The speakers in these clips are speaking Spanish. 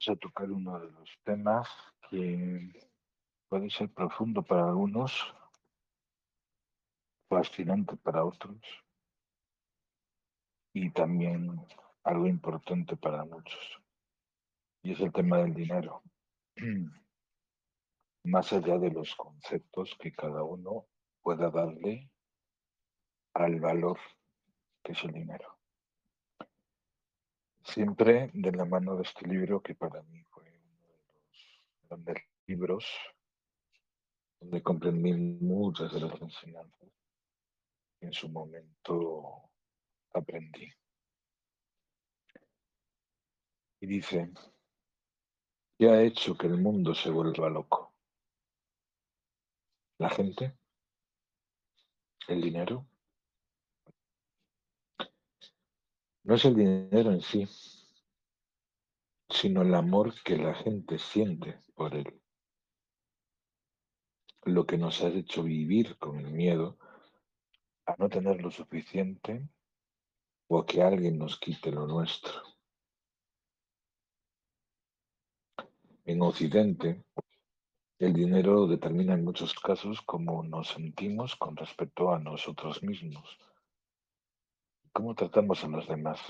vamos a tocar uno de los temas que puede ser profundo para algunos, fascinante para otros y también algo importante para muchos. Y es el tema del dinero. Más allá de los conceptos que cada uno pueda darle al valor que es el dinero. Siempre de la mano de este libro que para mí fue uno de los grandes libros donde comprendí muchas de las enseñanzas que en su momento aprendí. Y dice, ¿qué ha hecho que el mundo se vuelva loco? ¿La gente? ¿El dinero? No es el dinero en sí, sino el amor que la gente siente por él. Lo que nos ha hecho vivir con el miedo a no tener lo suficiente o a que alguien nos quite lo nuestro. En Occidente, el dinero determina en muchos casos cómo nos sentimos con respecto a nosotros mismos, cómo tratamos a los demás.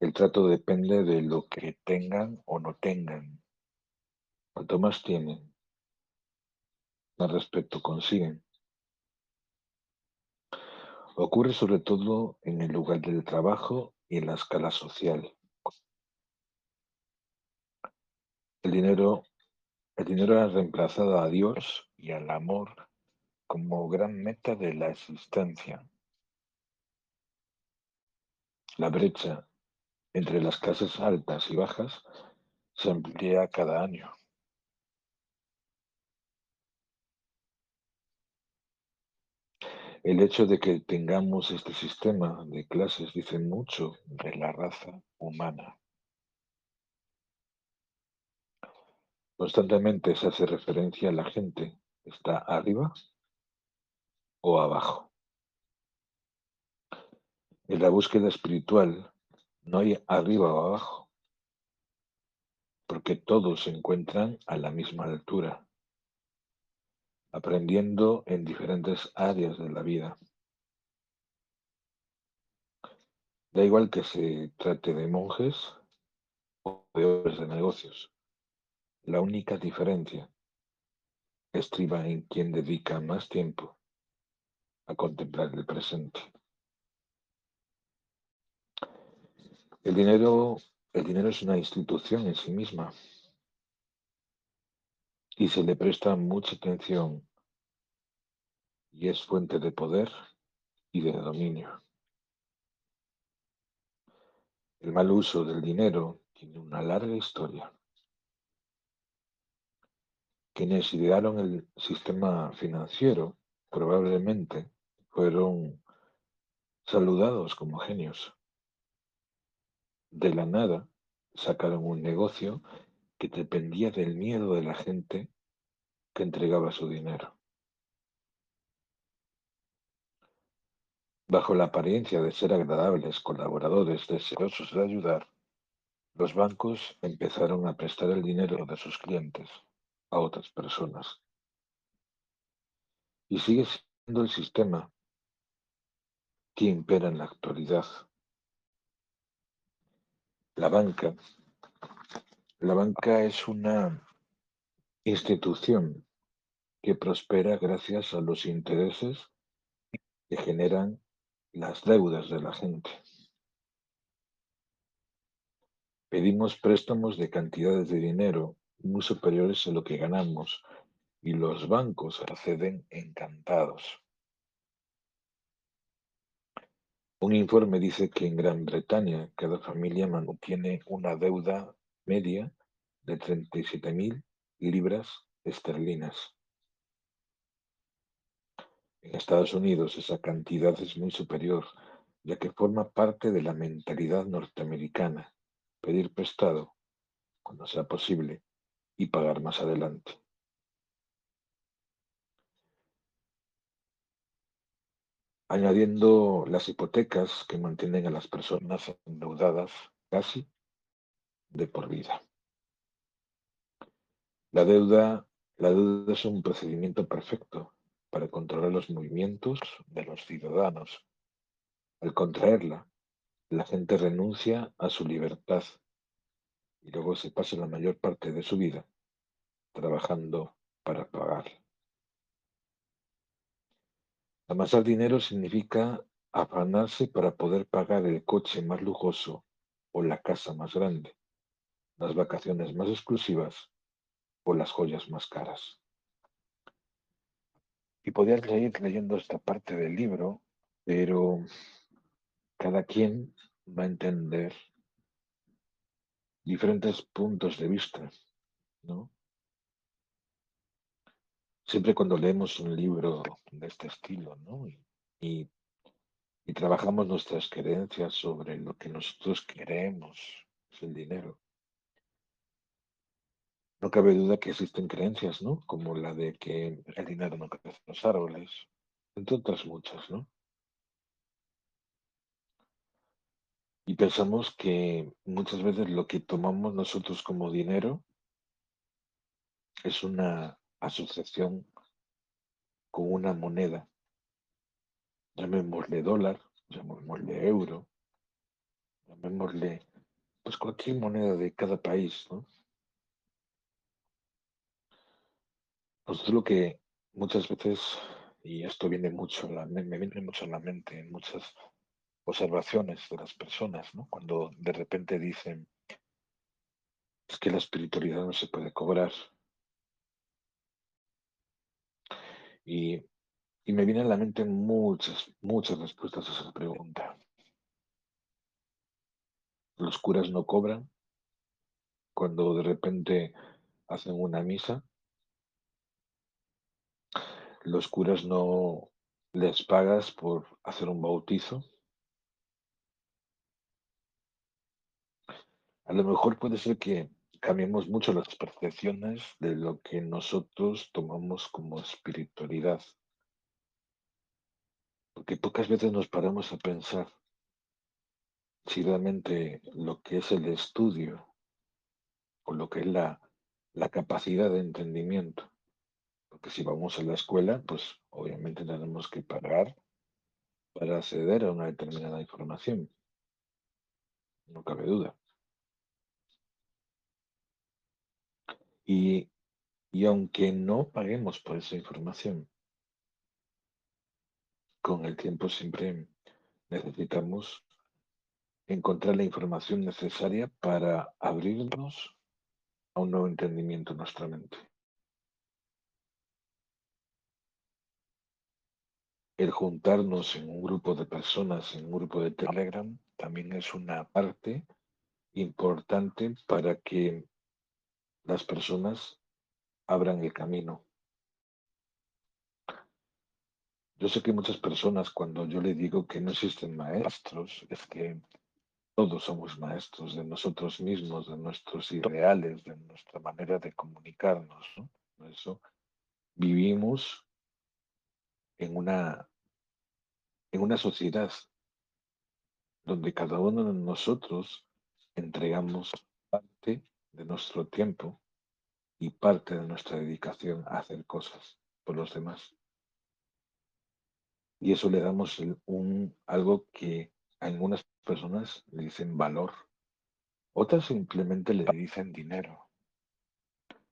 El trato depende de lo que tengan o no tengan. Cuanto más tienen, más respeto consiguen. Ocurre sobre todo en el lugar del trabajo y en la escala social. El dinero, el dinero ha reemplazado a Dios y al amor como gran meta de la existencia. La brecha entre las clases altas y bajas se amplía cada año. El hecho de que tengamos este sistema de clases dice mucho de la raza humana. Constantemente se hace referencia a la gente. ¿Está arriba o abajo? En la búsqueda espiritual no hay arriba o abajo, porque todos se encuentran a la misma altura aprendiendo en diferentes áreas de la vida. Da igual que se trate de monjes o de hombres de negocios. La única diferencia estriba en quien dedica más tiempo a contemplar el presente. El dinero, el dinero es una institución en sí misma y se le presta mucha atención y es fuente de poder y de dominio. El mal uso del dinero tiene una larga historia. Quienes idearon el sistema financiero probablemente fueron saludados como genios. De la nada sacaron un negocio que dependía del miedo de la gente que entregaba su dinero. Bajo la apariencia de ser agradables colaboradores deseosos de ayudar, los bancos empezaron a prestar el dinero de sus clientes a otras personas. Y sigue siendo el sistema que impera en la actualidad. La banca la banca es una institución que prospera gracias a los intereses que generan las deudas de la gente. Pedimos préstamos de cantidades de dinero muy superiores a lo que ganamos y los bancos acceden encantados. Un informe dice que en Gran Bretaña cada familia mantiene una deuda media de 37.000 libras esterlinas. En Estados Unidos esa cantidad es muy superior, ya que forma parte de la mentalidad norteamericana, pedir prestado cuando sea posible y pagar más adelante. Añadiendo las hipotecas que mantienen a las personas endeudadas casi de por vida. La deuda, la deuda es un procedimiento perfecto para controlar los movimientos de los ciudadanos. Al contraerla, la gente renuncia a su libertad y luego se pasa la mayor parte de su vida trabajando para pagar. Amasar dinero significa afanarse para poder pagar el coche más lujoso o la casa más grande, las vacaciones más exclusivas o las joyas más caras. Y podría seguir leyendo esta parte del libro, pero cada quien va a entender diferentes puntos de vista, ¿no? Siempre cuando leemos un libro de este estilo, ¿no? Y, trabajamos nuestras creencias sobre lo que nosotros queremos, es el dinero. No cabe duda que existen creencias, ¿no? Como la de que el dinero no crece en los árboles, entre otras muchas, ¿no? Y pensamos que muchas veces lo que tomamos nosotros como dinero es una asociación con una moneda, llamémosle dólar, llamémosle euro, llamémosle pues cualquier moneda de cada país, ¿no? Nosotros lo que muchas veces, y esto viene mucho, la, me viene mucho a la mente en muchas observaciones de las personas, ¿no? Cuando de repente dicen, es que la espiritualidad no se puede cobrar. Y, y me vienen a la mente muchas, muchas respuestas a esa pregunta. Los curas no cobran cuando de repente hacen una misa. Los curas no les pagas por hacer un bautizo. A lo mejor puede ser que cambiemos mucho las percepciones de lo que nosotros tomamos como espiritualidad. Porque pocas veces nos paramos a pensar si realmente lo que es el estudio o lo que es la, la capacidad de entendimiento. Porque si vamos a la escuela, pues obviamente tenemos que pagar para acceder a una determinada información. No cabe duda. Y, aunque no paguemos por esa información, con el tiempo siempre necesitamos encontrar la información necesaria para abrirnos a un nuevo entendimiento en nuestra mente. El juntarnos en un grupo de personas, en un grupo de Telegram, también es una parte importante para que las personas abran el camino. Yo sé que muchas personas cuando yo le digo que no existen maestros, es que todos somos maestros de nosotros mismos, de nuestros ideales, de nuestra manera de comunicarnos. Por eso vivimos en una, en una sociedad donde cada uno de nosotros entregamos parte de nuestro tiempo y parte de nuestra dedicación a hacer cosas por los demás. Y eso le damos un, algo que a algunas personas le dicen valor, otras simplemente le dicen dinero.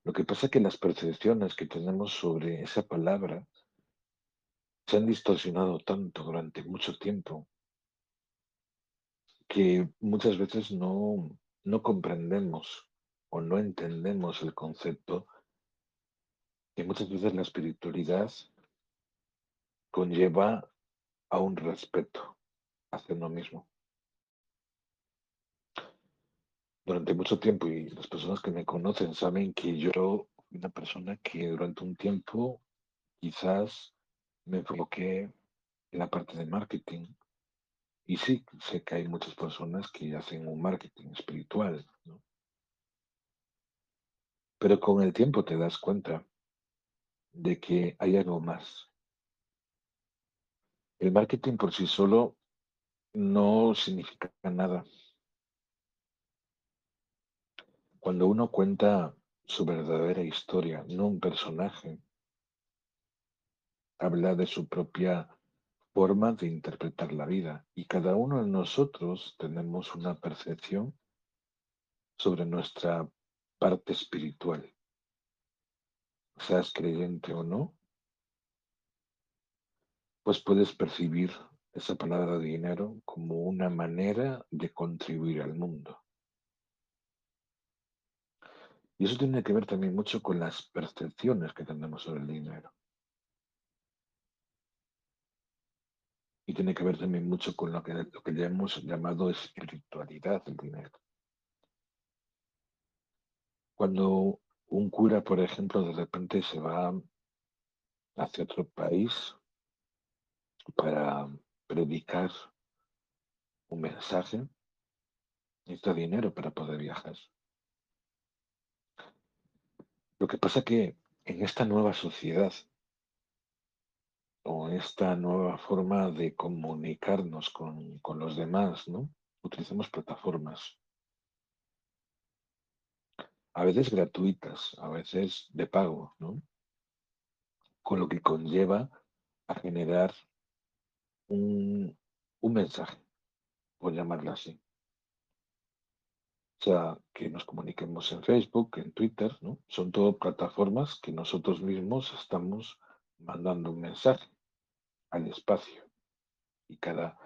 Lo que pasa es que las percepciones que tenemos sobre esa palabra se han distorsionado tanto durante mucho tiempo que muchas veces no, no comprendemos o no entendemos el concepto que muchas veces la espiritualidad conlleva a un respeto hacia uno mismo. Durante mucho tiempo, y las personas que me conocen saben que yo soy una persona que durante un tiempo quizás me enfoqué en la parte de marketing. Y sí, sé que hay muchas personas que hacen un marketing espiritual, ¿no? Pero con el tiempo te das cuenta de que hay algo más. El marketing por sí solo no significa nada. Cuando uno cuenta su verdadera historia, no un personaje, habla de su propia forma de interpretar la vida y cada uno de nosotros tenemos una percepción sobre nuestra parte espiritual. Seas creyente o no, pues puedes percibir esa palabra dinero como una manera de contribuir al mundo. Y eso tiene que ver también mucho con las percepciones que tenemos sobre el dinero. Y tiene que ver también mucho con lo que, lo que ya hemos llamado espiritualidad del dinero. Cuando un cura, por ejemplo, de repente se va hacia otro país para predicar un mensaje, necesita dinero para poder viajar. Lo que pasa que en esta nueva sociedad o esta nueva forma de comunicarnos con, con los demás, ¿no? Utilizamos plataformas a veces gratuitas, a veces de pago, ¿no? Con lo que conlleva a generar un, un mensaje, por llamarlo así. O sea, que nos comuniquemos en Facebook, en Twitter, ¿no? Son todo plataformas que nosotros mismos estamos mandando un mensaje al espacio. Y cada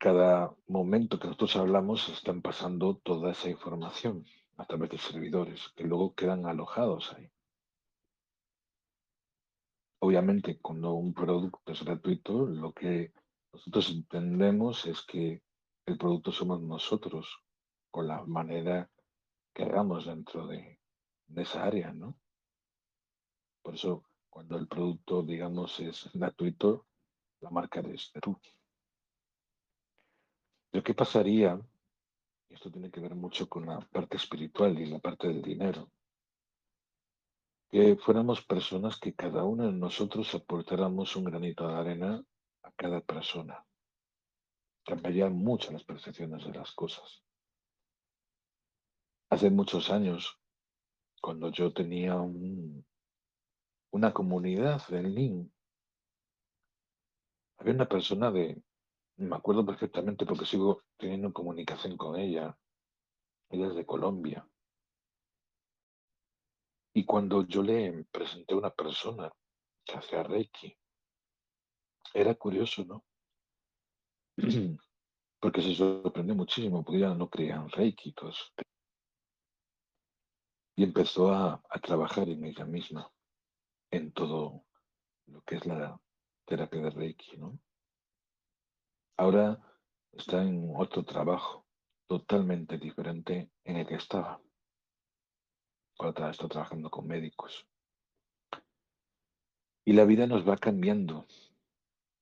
cada momento que nosotros hablamos están pasando toda esa información a través de servidores que luego quedan alojados ahí. Obviamente, cuando un producto es gratuito, lo que nosotros entendemos es que el producto somos nosotros, con la manera que hagamos dentro de, de esa área, ¿no? Por eso, cuando el producto, digamos, es gratuito, la marca eres tú. Pero ¿qué pasaría? Esto tiene que ver mucho con la parte espiritual y la parte del dinero. Que fuéramos personas que cada uno de nosotros aportáramos un granito de arena a cada persona. Cambiarían mucho las percepciones de las cosas. Hace muchos años, cuando yo tenía un, una comunidad en link, había una persona de me acuerdo perfectamente porque sigo teniendo comunicación con ella. Ella es de Colombia. Y cuando yo le presenté a una persona que hacía Reiki, era curioso, ¿no? Porque se sorprendió muchísimo, porque ella no creía en Reiki y. Y empezó a, a trabajar en ella misma, en todo lo que es la terapia de Reiki, ¿no? Ahora está en otro trabajo totalmente diferente en el que estaba. Ahora está trabajando con médicos. Y la vida nos va cambiando,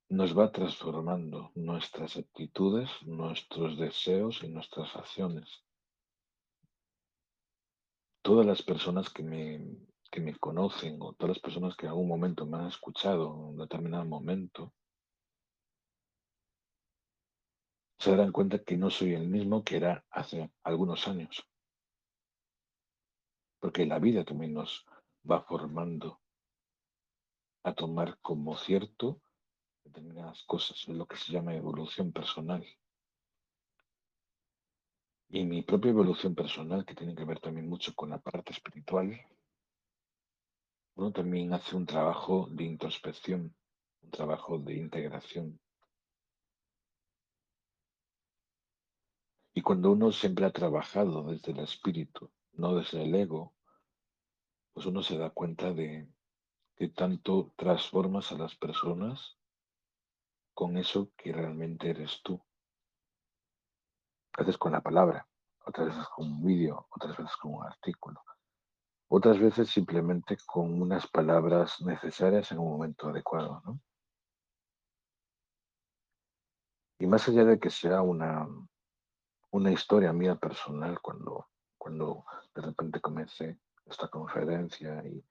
nos va transformando nuestras actitudes, nuestros deseos y nuestras acciones. Todas las personas que me, que me conocen o todas las personas que en algún momento me han escuchado en un determinado momento, se darán cuenta que no soy el mismo que era hace algunos años. Porque la vida también nos va formando a tomar como cierto determinadas cosas, es lo que se llama evolución personal. Y mi propia evolución personal, que tiene que ver también mucho con la parte espiritual, uno también hace un trabajo de introspección, un trabajo de integración Y cuando uno siempre ha trabajado desde el espíritu, no desde el ego, pues uno se da cuenta de que tanto transformas a las personas con eso que realmente eres tú. A veces con la palabra, otras veces con un vídeo, otras veces con un artículo, otras veces simplemente con unas palabras necesarias en un momento adecuado. ¿no? Y más allá de que sea una, una historia mía personal cuando, cuando de repente comencé esta conferencia y,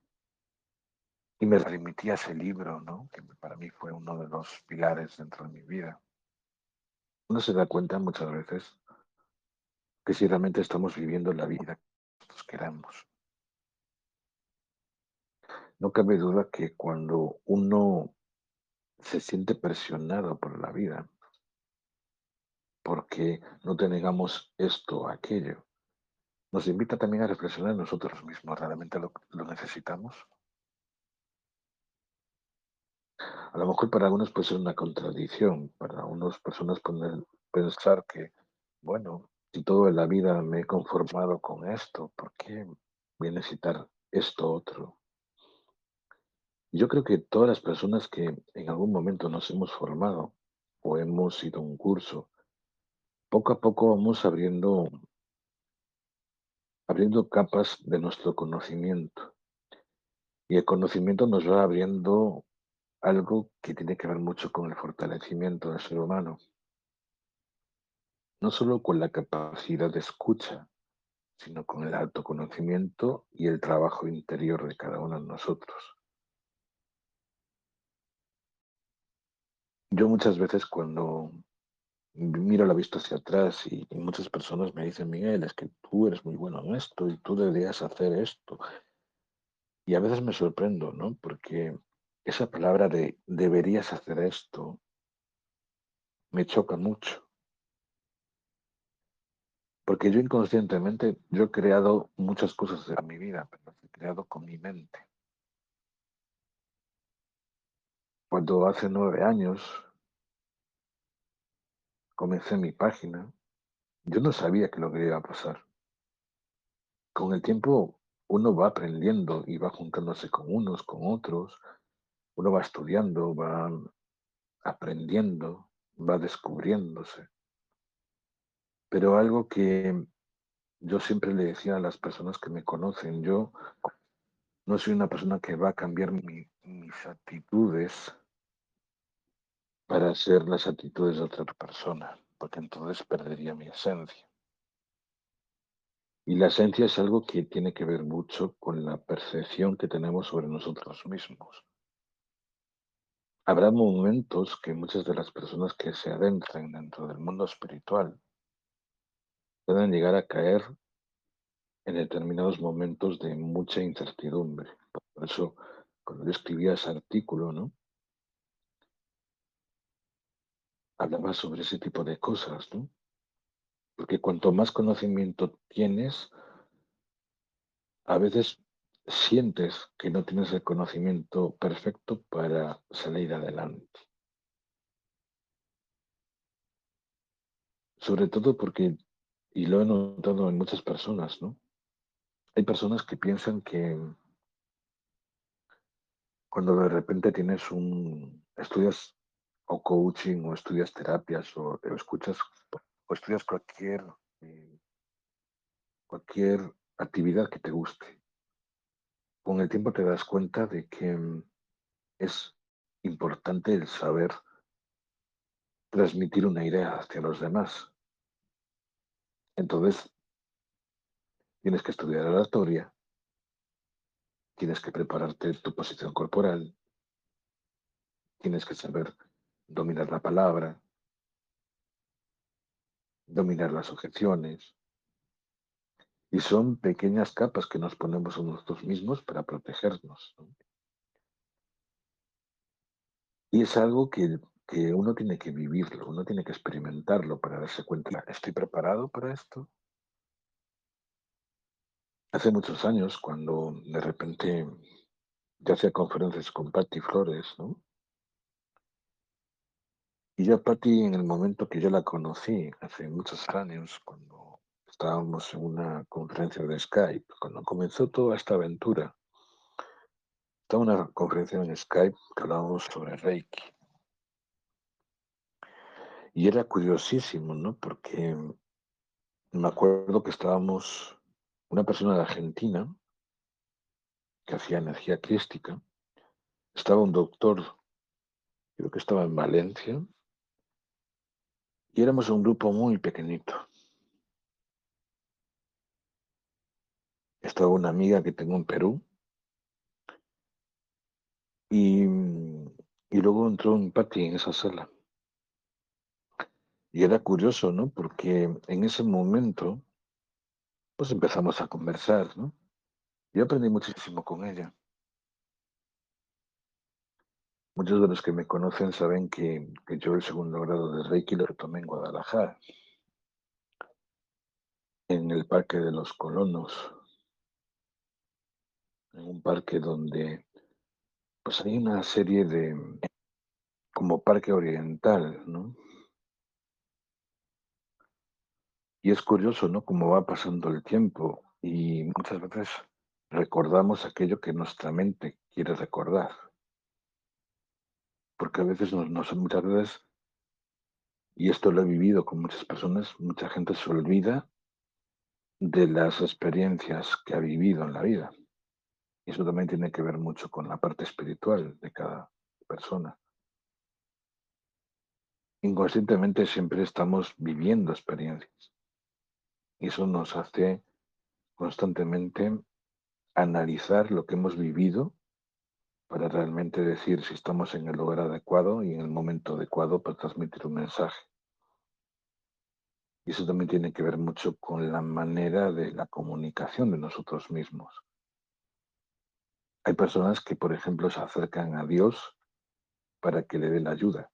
y me remití a ese libro, ¿no? que para mí fue uno de los pilares dentro de mi vida. Uno se da cuenta muchas veces que si realmente estamos viviendo la vida que nosotros queramos. No cabe duda que cuando uno se siente presionado por la vida, porque no tengamos esto o aquello, nos invita también a reflexionar nosotros mismos, ¿realmente lo, lo necesitamos? A lo mejor para algunos puede ser una contradicción, para unas personas pueden pensar que, bueno, si toda la vida me he conformado con esto, ¿por qué voy a necesitar esto otro? Yo creo que todas las personas que en algún momento nos hemos formado o hemos ido a un curso, poco a poco vamos abriendo, abriendo capas de nuestro conocimiento. Y el conocimiento nos va abriendo algo que tiene que ver mucho con el fortalecimiento del ser humano. No solo con la capacidad de escucha, sino con el autoconocimiento y el trabajo interior de cada uno de nosotros. Yo muchas veces cuando miro la vista hacia atrás y, muchas personas me dicen, Miguel, es que tú eres muy bueno en esto y tú deberías hacer esto. Y a veces me sorprendo, ¿no? Porque esa palabra de deberías hacer esto me choca mucho. Porque yo inconscientemente, yo he creado muchas cosas en mi vida, pero las he creado con mi mente. Cuando hace nueve años comencé mi página, yo no sabía que lo que iba a pasar. Con el tiempo uno va aprendiendo y va juntándose con unos, con otros, uno va estudiando, va aprendiendo, va descubriéndose. Pero algo que yo siempre le decía a las personas que me conocen, yo no soy una persona que va a cambiar mi- mis actitudes para ser las actitudes de otra persona, porque entonces perdería mi esencia. Y la esencia es algo que tiene que ver mucho con la percepción que tenemos sobre nosotros mismos. Habrá momentos que muchas de las personas que se adentran dentro del mundo espiritual puedan llegar a caer en determinados momentos de mucha incertidumbre. Por eso, cuando yo escribía ese artículo, ¿no? Hablaba sobre ese tipo de cosas, ¿no? Porque cuanto más conocimiento tienes, a veces sientes que no tienes el conocimiento perfecto para salir adelante. Sobre todo porque, y lo he notado en muchas personas, ¿no? Hay personas que piensan que cuando de repente tienes un, estudias o coaching o estudias terapias o, escuchas o estudias cualquier, eh, cualquier actividad que te guste, con el tiempo te das cuenta de que mm, es importante el saber transmitir una idea hacia los demás. Entonces, tienes que estudiar oratoria, tienes que prepararte tu posición corporal, tienes que saber dominar la palabra, dominar las objeciones. Y son pequeñas capas que nos ponemos a nosotros mismos para protegernos. ¿no? Y es algo que, que uno tiene que vivirlo, uno tiene que experimentarlo para darse cuenta, ¿estoy preparado para esto? Hace muchos años, cuando de repente yo hacía conferencias con Patti Flores, ¿no? Y yo a Patti, en el momento que yo la conocí, hace muchos años, cuando estábamos en una conferencia de Skype, cuando comenzó toda esta aventura, estaba una conferencia en Skype que hablábamos sobre Reiki. Y era curiosísimo, ¿no? Porque me acuerdo que estábamos, una persona de Argentina, que hacía energía crística, estaba un doctor, creo que estaba en Valencia, y éramos un grupo muy pequeñito. Estaba una amiga que tengo en Perú, y, y luego entró un Patti en esa sala. Y era curioso, ¿no? Porque en ese momento Pues empezamos a conversar, ¿no? Yo aprendí muchísimo con ella. Muchos de los que me conocen saben que, yo el segundo grado de Reiki lo tomé en Guadalajara, en el Parque de los Colonos, en un parque donde pues hay una serie de, como parque oriental, ¿no? Y es curioso, ¿no? Cómo va pasando el tiempo y muchas veces recordamos aquello que nuestra mente quiere recordar. Porque a veces nos, nos- muchas veces, y esto lo he vivido con muchas personas, mucha gente se olvida de las experiencias que ha vivido en la vida. Y eso también tiene que ver mucho con la parte espiritual de cada persona. Inconscientemente siempre estamos viviendo experiencias y eso nos hace constantemente analizar lo que hemos vivido para realmente decir si estamos en el lugar adecuado y en el momento adecuado para transmitir un mensaje. Y eso también tiene que ver mucho con la manera de la comunicación de nosotros mismos. Hay personas que, por ejemplo, se acercan a Dios para que le dé la ayuda.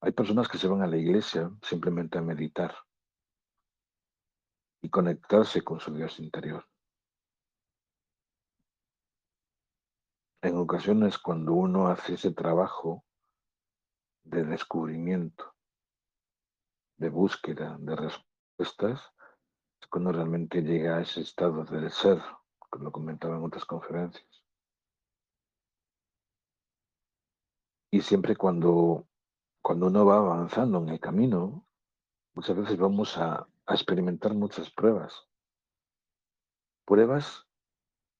Hay personas que se van a la iglesia simplemente a meditar y conectarse con su Dios interior. En ocasiones, cuando uno hace ese trabajo de descubrimiento, de búsqueda de respuestas, es cuando realmente llega a ese estado del ser, como lo comentaba en otras conferencias. Y siempre cuando, cuando uno va avanzando en el camino, muchas veces vamos a, a experimentar muchas pruebas. Pruebas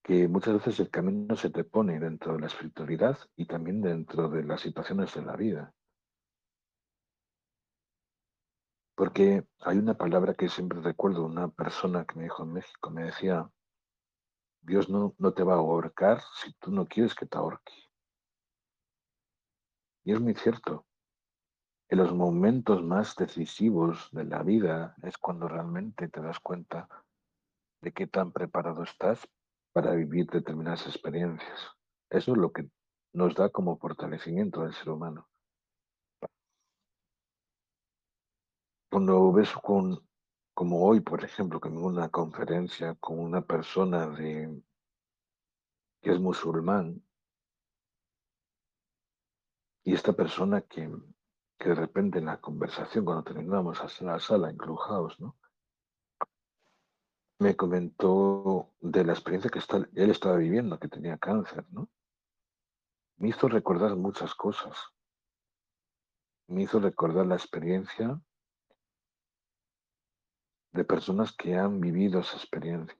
que muchas veces el camino se te pone dentro de la espiritualidad y también dentro de las situaciones de la vida. Porque hay una palabra que siempre recuerdo, una persona que me dijo en México, me decía, Dios no, no te va a ahorcar si tú no quieres que te ahorque. Y es muy cierto. En los momentos más decisivos de la vida es cuando realmente te das cuenta de qué tan preparado estás para vivir determinadas experiencias. Eso es lo que nos da como fortalecimiento del ser humano. Cuando ves con, como hoy, por ejemplo, que en una conferencia con una persona que es musulmán, y esta persona que, de repente en la conversación, cuando terminamos la sala en Clubhouse, ¿no? Me comentó de la experiencia que está, él estaba viviendo, que tenía cáncer, ¿no? Me hizo recordar muchas cosas. Me hizo recordar la experiencia de personas que han vivido esa experiencia.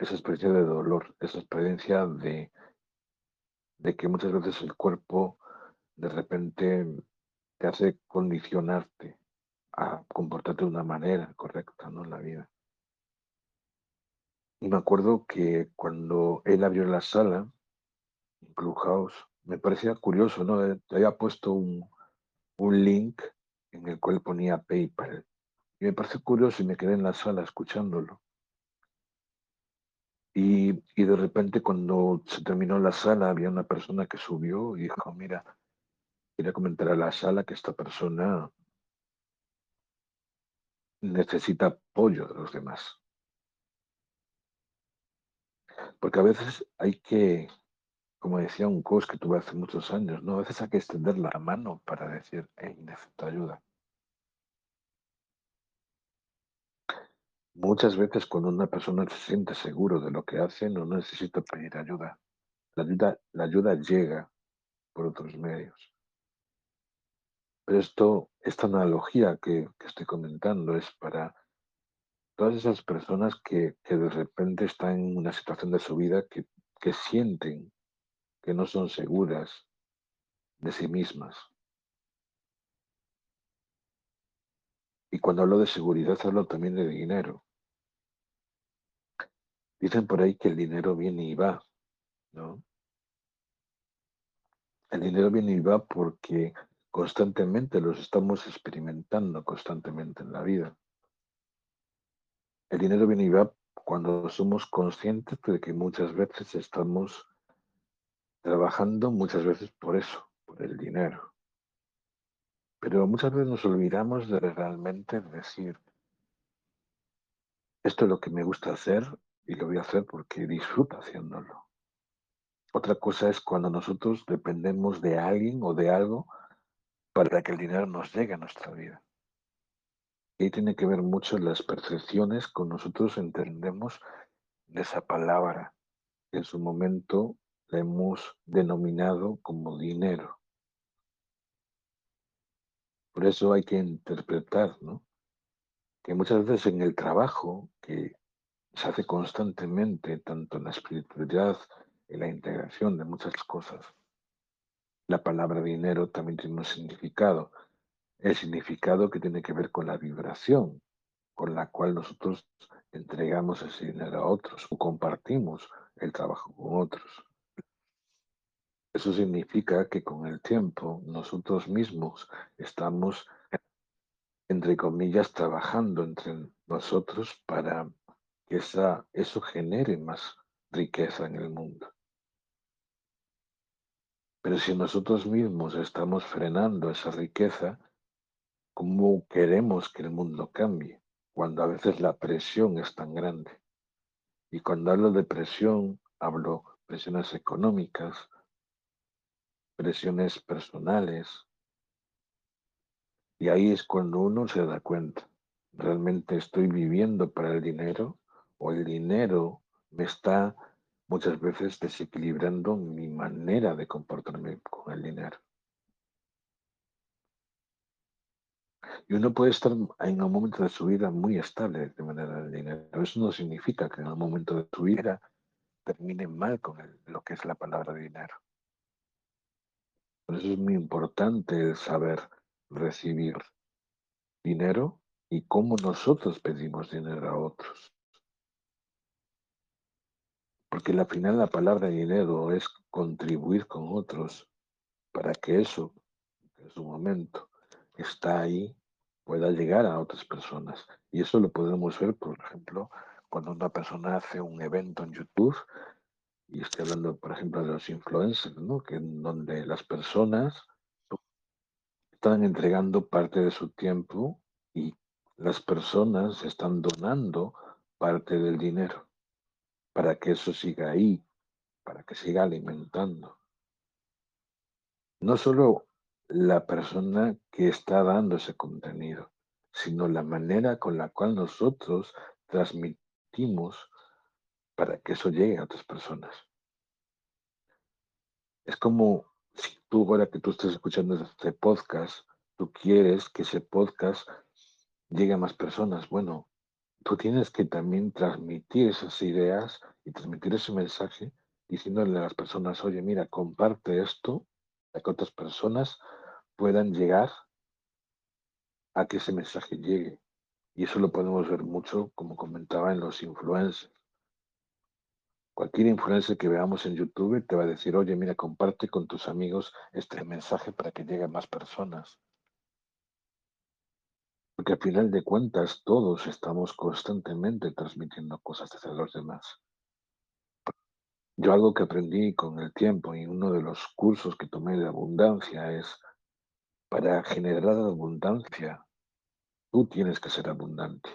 Esa experiencia de dolor, esa experiencia de, de que muchas veces el cuerpo de repente te hace condicionarte a comportarte de una manera correcta ¿no? en la vida. Y me acuerdo que cuando él abrió la sala, en Clubhouse, me parecía curioso, ¿no? Eh, había puesto un, un link en el cual ponía PayPal. Y me pareció curioso y me quedé en la sala escuchándolo. Y, y de repente cuando se terminó la sala había una persona que subió y dijo, mira, quería comentar a la sala que esta persona necesita apoyo de los demás. Porque a veces hay que, como decía un coach que tuve hace muchos años, ¿no? A veces hay que extender la mano para decir, hey, necesito ayuda. Muchas veces cuando una persona se siente seguro de lo que hace, no necesita pedir ayuda. La ayuda, la ayuda llega por otros medios. Pero esto, esta analogía que, que estoy comentando es para todas esas personas que, que de repente están en una situación de su vida que, que sienten que no son seguras de sí mismas. Y cuando hablo de seguridad, hablo también de dinero. Dicen por ahí que el dinero viene y va, ¿no? El dinero viene y va porque constantemente los estamos experimentando constantemente en la vida. El dinero viene y va cuando somos conscientes de que muchas veces estamos trabajando muchas veces por eso, por el dinero. Pero muchas veces nos olvidamos de realmente decir, esto es lo que me gusta hacer y lo voy a hacer porque disfruto haciéndolo. Otra cosa es cuando nosotros dependemos de alguien o de algo para que el dinero nos llegue a nuestra vida. Y tiene que ver mucho las percepciones con nosotros entendemos de esa palabra que en su momento la hemos denominado como dinero. Por eso hay que interpretar, ¿no? Que muchas veces en el trabajo que se hace constantemente, tanto en la espiritualidad, en la integración de muchas cosas, la palabra dinero también tiene un significado el significado que tiene que ver con la vibración con la cual nosotros entregamos ese dinero a otros o compartimos el trabajo con otros. Eso significa que con el tiempo nosotros mismos estamos, entre comillas, trabajando entre nosotros para que esa, eso genere más riqueza en el mundo. Pero si nosotros mismos estamos frenando esa riqueza, cómo queremos que el mundo cambie, cuando a veces la presión es tan grande. Y cuando hablo de presión, hablo presiones económicas, presiones personales. Y ahí es cuando uno se da cuenta, ¿realmente estoy viviendo para el dinero o el dinero me está muchas veces desequilibrando mi manera de comportarme con el dinero? Y uno puede estar en un momento de su vida muy estable de manera de dinero. Eso no significa que en un momento de su vida termine mal con lo que es la palabra dinero. Por eso es muy importante saber recibir dinero y cómo nosotros pedimos dinero a otros. Porque al final la palabra dinero es contribuir con otros para que eso, en su momento, está ahí pueda llegar a otras personas. Y eso lo podemos ver, por ejemplo, cuando una persona hace un evento en YouTube, y estoy hablando, por ejemplo, de los influencers, ¿no? que donde las personas están entregando parte de su tiempo y las personas están donando parte del dinero para que eso siga ahí, para que siga alimentando. No solo la persona que está dando ese contenido, sino la manera con la cual nosotros transmitimos para que eso llegue a otras personas. Es como si tú ahora que tú estás escuchando este podcast, tú quieres que ese podcast llegue a más personas. Bueno, tú tienes que también transmitir esas ideas y transmitir ese mensaje diciéndole a las personas, oye, mira, comparte esto para que otras personas puedan llegar a que ese mensaje llegue. Y eso lo podemos ver mucho, como comentaba, en los influencers. Cualquier influencer que veamos en YouTube te va a decir, oye, mira, comparte con tus amigos este mensaje para que llegue a más personas. Porque al final de cuentas todos estamos constantemente transmitiendo cosas hacia los demás. Yo algo que aprendí con el tiempo y uno de los cursos que tomé de abundancia es para generar abundancia, tú tienes que ser abundante.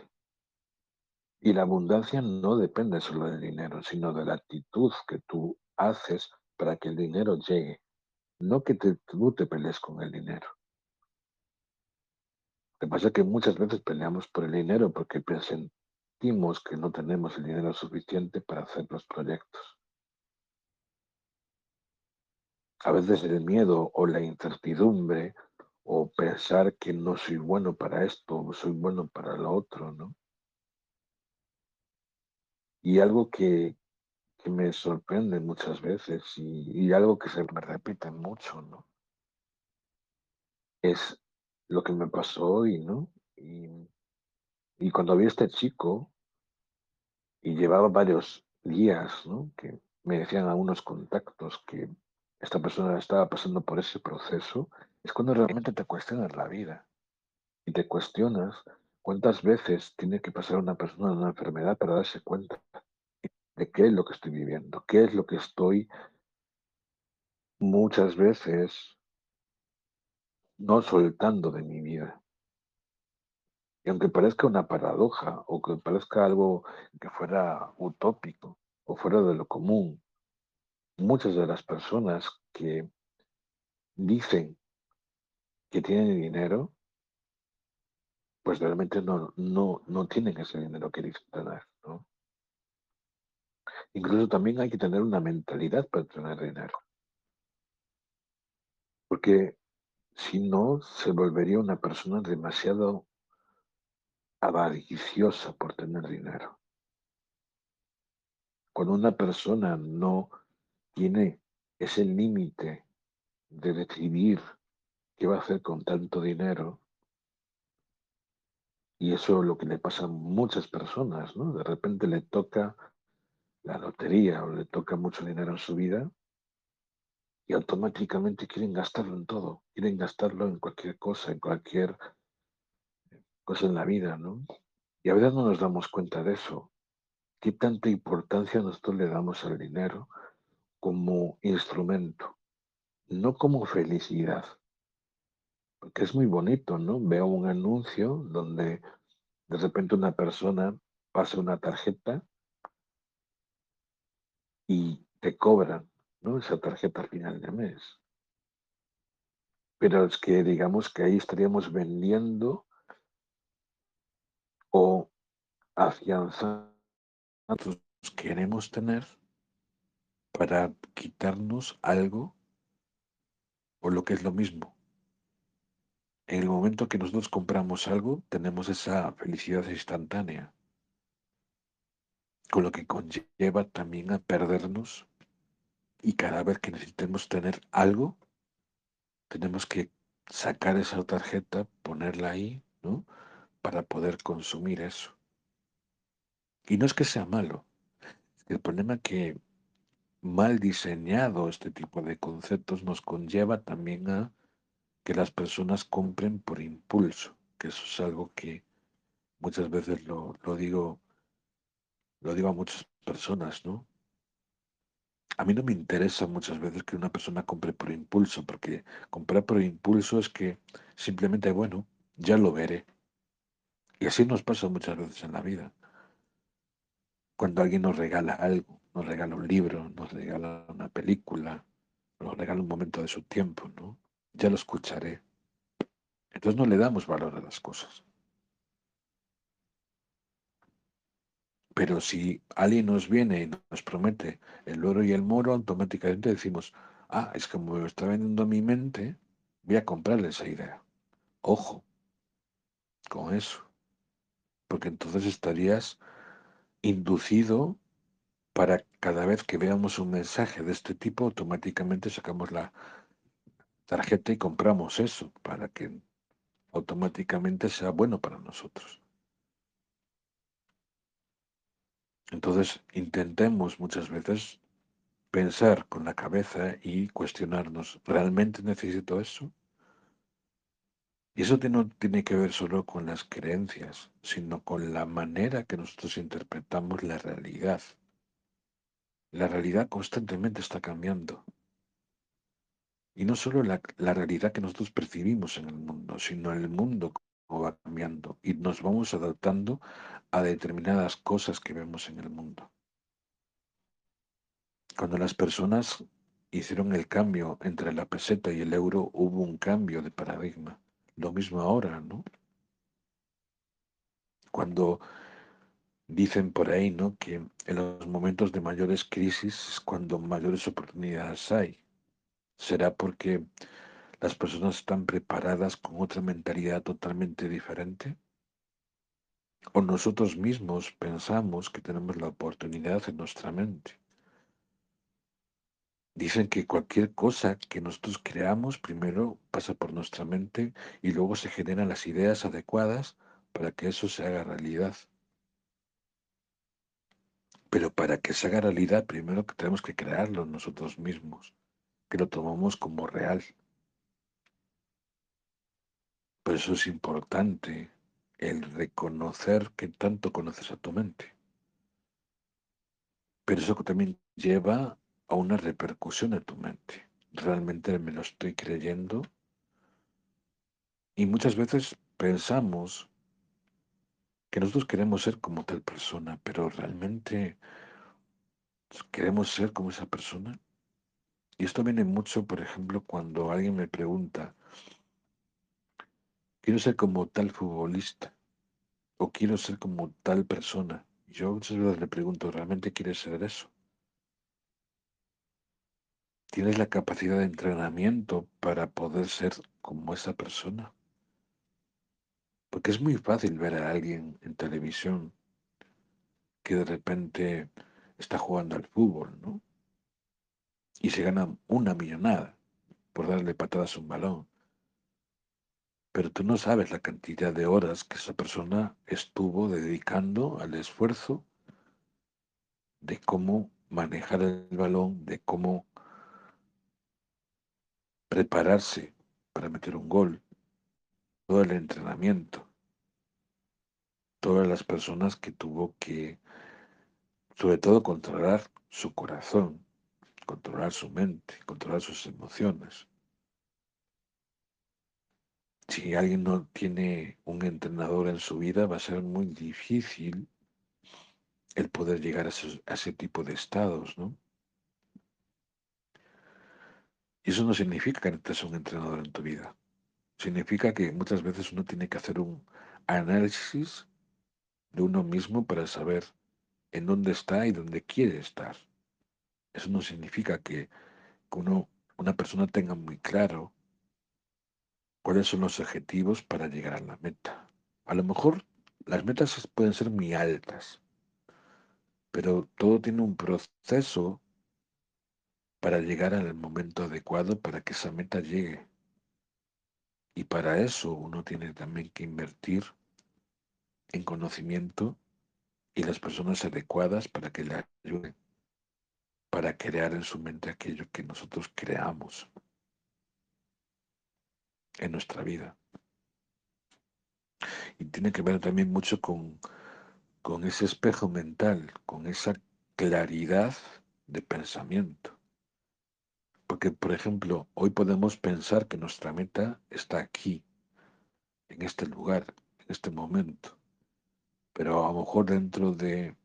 Y la abundancia no depende solo del dinero, sino de la actitud que tú haces para que el dinero llegue. No que tú te pelees con el dinero. Que pasa es que muchas veces peleamos por el dinero porque sentimos que no tenemos el dinero suficiente para hacer los proyectos. A veces el miedo o la incertidumbre o pensar que no soy bueno para esto, o soy bueno para lo otro, ¿no? Y algo que, me sorprende muchas veces y, algo que se me repite mucho, ¿no? Es lo que me pasó hoy, ¿no? Y, y cuando vi a este chico y llevaba varios días, ¿no? Que me decían algunos contactos que esta persona estaba pasando por ese proceso, es cuando realmente te cuestionas la vida y te cuestionas cuántas veces tiene que pasar una persona una enfermedad para darse cuenta de qué es lo que estoy viviendo, qué es lo que estoy muchas veces no soltando de mi vida. Y aunque parezca una paradoja o que parezca algo que fuera utópico o fuera de lo común, muchas de las personas que dicen que tienen dinero, pues realmente no, no, no tienen ese dinero que dicen tener, ¿no? Incluso también hay que tener una mentalidad para tener dinero. Porque si no, se volvería una persona demasiado avariciosa por tener dinero. Cuando una persona no tiene ese límite de decidir qué va a hacer con tanto dinero, y eso es lo que le pasa a muchas personas, ¿no? De repente le toca la lotería o le toca mucho dinero en su vida y automáticamente quieren gastarlo en todo, quieren gastarlo en cualquier cosa, en cualquier cosa en la vida, ¿no? Y a veces no nos damos cuenta de eso. ¿Qué tanta importancia nosotros le damos al dinero como instrumento? No como felicidad. Porque es muy bonito, ¿no? Veo un anuncio donde de repente una persona pasa una tarjeta y te cobran, ¿no? Esa tarjeta al final de mes. Pero es que digamos que ahí estaríamos vendiendo o afianzando queremos tener para quitarnos algo o lo que es lo mismo. En el momento que nosotros compramos algo, tenemos esa felicidad instantánea, con lo que conlleva también a perdernos y cada vez que necesitemos tener algo, tenemos que sacar esa tarjeta, ponerla ahí, ¿no? Para poder consumir eso. Y no es que sea malo, el problema es que mal diseñado este tipo de conceptos nos conlleva también a que las personas compren por impulso, que eso es algo que muchas veces lo, lo digo, lo digo a muchas personas, ¿no? A mí no me interesa muchas veces que una persona compre por impulso, porque comprar por impulso es que simplemente, bueno, ya lo veré. Y así nos pasa muchas veces en la vida. Cuando alguien nos regala algo, nos regala un libro, nos regala una película, nos regala un momento de su tiempo, ¿no? Ya lo escucharé. Entonces no le damos valor a las cosas. Pero si alguien nos viene y nos promete el oro y el moro, automáticamente decimos, ah, es como lo está vendiendo mi mente, voy a comprarle esa idea. Ojo con eso. Porque entonces estarías inducido para cada vez que veamos un mensaje de este tipo, automáticamente sacamos la tarjeta y compramos eso para que automáticamente sea bueno para nosotros. Entonces intentemos muchas veces pensar con la cabeza y cuestionarnos, ¿realmente necesito eso? Y eso no tiene que ver solo con las creencias, sino con la manera que nosotros interpretamos la realidad. La realidad constantemente está cambiando. Y no solo la, la realidad que nosotros percibimos en el mundo, sino el mundo va cambiando y nos vamos adaptando a determinadas cosas que vemos en el mundo. Cuando las personas hicieron el cambio entre la peseta y el euro, hubo un cambio de paradigma. Lo mismo ahora, ¿no? Cuando dicen por ahí, ¿no? Que en los momentos de mayores crisis es cuando mayores oportunidades hay. ¿Será porque las personas están preparadas con otra mentalidad totalmente diferente? ¿O nosotros mismos pensamos que tenemos la oportunidad en nuestra mente? Dicen que cualquier cosa que nosotros creamos primero pasa por nuestra mente y luego se generan las ideas adecuadas para que eso se haga realidad. Pero para que se haga realidad, primero que tenemos que crearlo nosotros mismos que lo tomamos como real. Por eso es importante el reconocer que tanto conoces a tu mente. Pero eso también lleva a una repercusión en tu mente. Realmente me lo estoy creyendo. Y muchas veces pensamos que nosotros queremos ser como tal persona, pero realmente queremos ser como esa persona. Y esto viene mucho, por ejemplo, cuando alguien me pregunta, quiero ser como tal futbolista o quiero ser como tal persona. Yo muchas veces le pregunto, ¿realmente quieres ser eso? ¿Tienes la capacidad de entrenamiento para poder ser como esa persona? Porque es muy fácil ver a alguien en televisión que de repente está jugando al fútbol, ¿no? y se gana una millonada por darle patadas a un balón. Pero tú no sabes la cantidad de horas que esa persona estuvo dedicando al esfuerzo de cómo manejar el balón, de cómo prepararse para meter un gol, todo el entrenamiento, todas las personas que tuvo que, sobre todo, controlar su corazón, controlar su mente, controlar sus emociones. Si alguien no tiene un entrenador en su vida, va a ser muy difícil el poder llegar a, ese tipo de estados, ¿no? Y eso no significa que necesites un entrenador en tu vida. Significa que muchas veces uno tiene que hacer un análisis de uno mismo para saber en dónde está y dónde quiere estar. Eso no significa que, uno, una persona tenga muy claro cuáles son los objetivos para llegar a la meta. A lo mejor las metas pueden ser muy altas, pero todo tiene un proceso para llegar al momento adecuado para que esa meta llegue. Y para eso uno tiene también que invertir en conocimiento y las personas adecuadas para que le ayuden, para crear en su mente aquello que nosotros creamos en nuestra vida. Y tiene que ver también mucho con, con ese espejo mental, con esa claridad de pensamiento. Porque, por ejemplo, hoy podemos pensar que nuestra meta está aquí, en este lugar, en este momento. Pero a lo mejor dentro de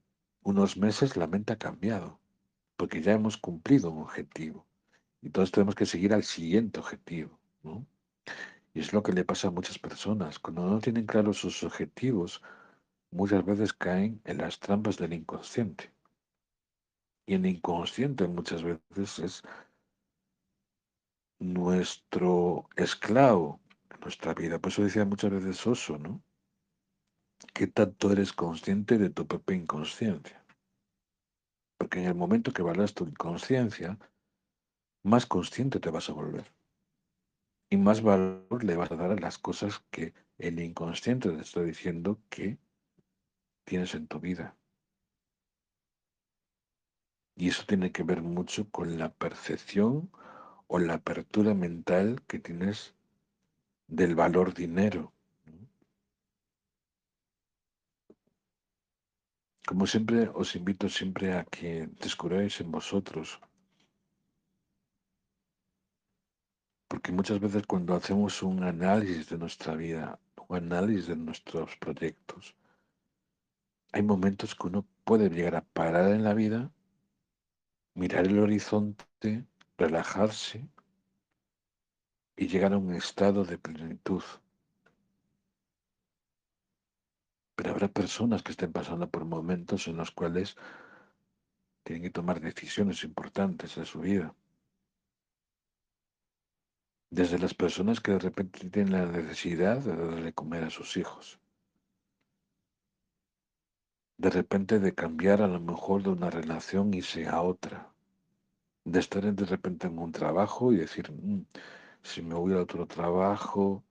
unos meses la mente ha cambiado, porque ya hemos cumplido un objetivo. Entonces tenemos que seguir al siguiente objetivo. ¿no? Y es lo que le pasa a muchas personas. Cuando no tienen claros sus objetivos, muchas veces caen en las trampas del inconsciente. Y el inconsciente muchas veces es nuestro esclavo en nuestra vida. Por eso decía muchas veces Oso, ¿no? ¿Qué tanto eres consciente de tu propia inconsciencia? Porque en el momento que valoras tu inconsciencia, más consciente te vas a volver y más valor le vas a dar a las cosas que el inconsciente te está diciendo que tienes en tu vida. Y eso tiene que ver mucho con la percepción o la apertura mental que tienes del valor dinero. Como siempre, os invito siempre a que descubráis en vosotros Porque muchas veces cuando hacemos un análisis de nuestra vida, un análisis de nuestros proyectos, hay momentos que uno puede llegar a parar en la vida, mirar el horizonte, relajarse y llegar a un estado de plenitud. Pero habrá personas que estén pasando por momentos en los cuales tienen que tomar decisiones importantes en su vida. Desde las personas que de repente tienen la necesidad de darle comer a sus hijos. De repente de cambiar a lo mejor de una relación y sea otra. De estar de repente en un trabajo y decir, mm, si me voy a otro trabajo.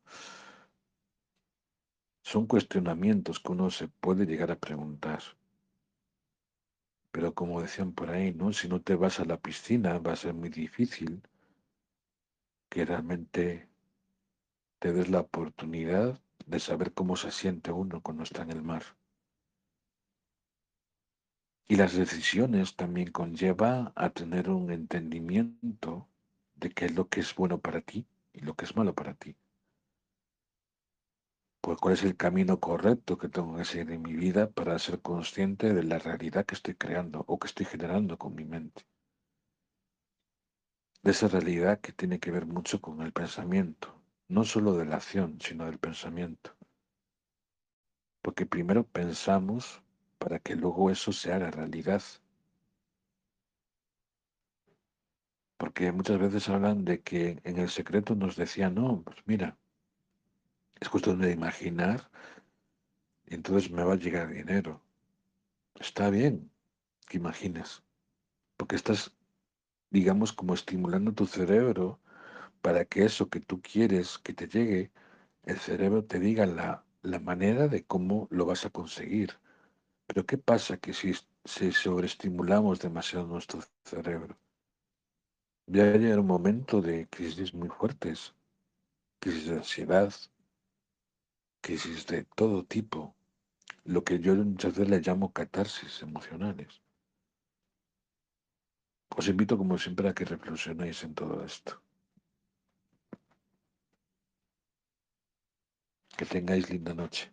Son cuestionamientos que uno se puede llegar a preguntar. Pero como decían por ahí, ¿no? Si no te vas a la piscina va a ser muy difícil que realmente te des la oportunidad de saber cómo se siente uno cuando está en el mar. Y las decisiones también conlleva a tener un entendimiento de qué es lo que es bueno para ti y lo que es malo para ti. Pues cuál es el camino correcto que tengo que seguir en mi vida para ser consciente de la realidad que estoy creando o que estoy generando con mi mente. De esa realidad que tiene que ver mucho con el pensamiento, no solo de la acción, sino del pensamiento. Porque primero pensamos para que luego eso se haga realidad. Porque muchas veces hablan de que en el secreto nos decían, no, pues mira, es cuestión de imaginar y entonces me va a llegar dinero. Está bien que imagines, porque estás, digamos, como estimulando tu cerebro para que eso que tú quieres que te llegue, el cerebro te diga la, la manera de cómo lo vas a conseguir. Pero ¿qué pasa que si, si sobreestimulamos demasiado nuestro cerebro? Va a llegar un momento de crisis muy fuertes, crisis de ansiedad, crisis de todo tipo, lo que yo muchas veces le llamo catarsis emocionales. Os invito como siempre a que reflexionéis en todo esto. Que tengáis linda noche.